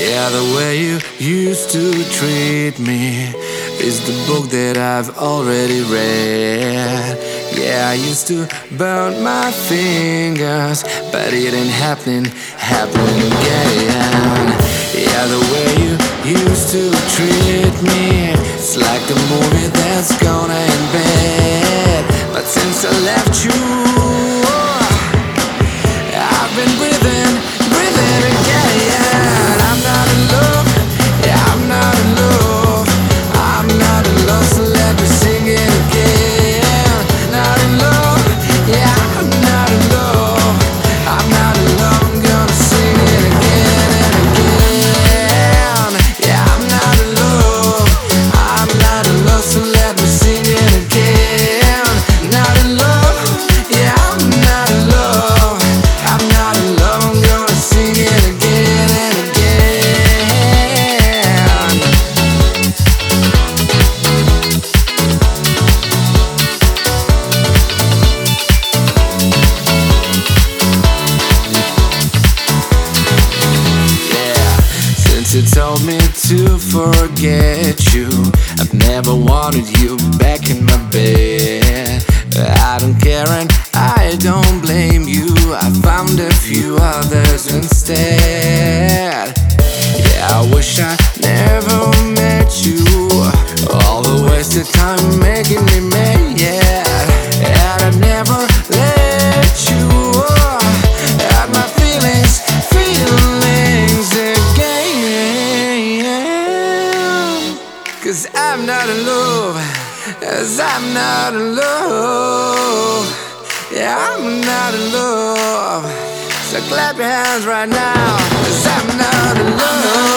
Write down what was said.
Yeah, the way you used to treat me is the book that I've already read. Yeah, I used to burn my fingers, but it ain't happening, happening again. Yeah, the way you used to treat me, it's like a movie that's gonna end. But since I left you, forget you, I've never wanted you back in my bed. I don't care and I don't blame you. I found a few others instead. Cause I'm not in love, cause I'm not in love. Yeah, I'm not in love. So clap your hands right now, cause I'm not in love.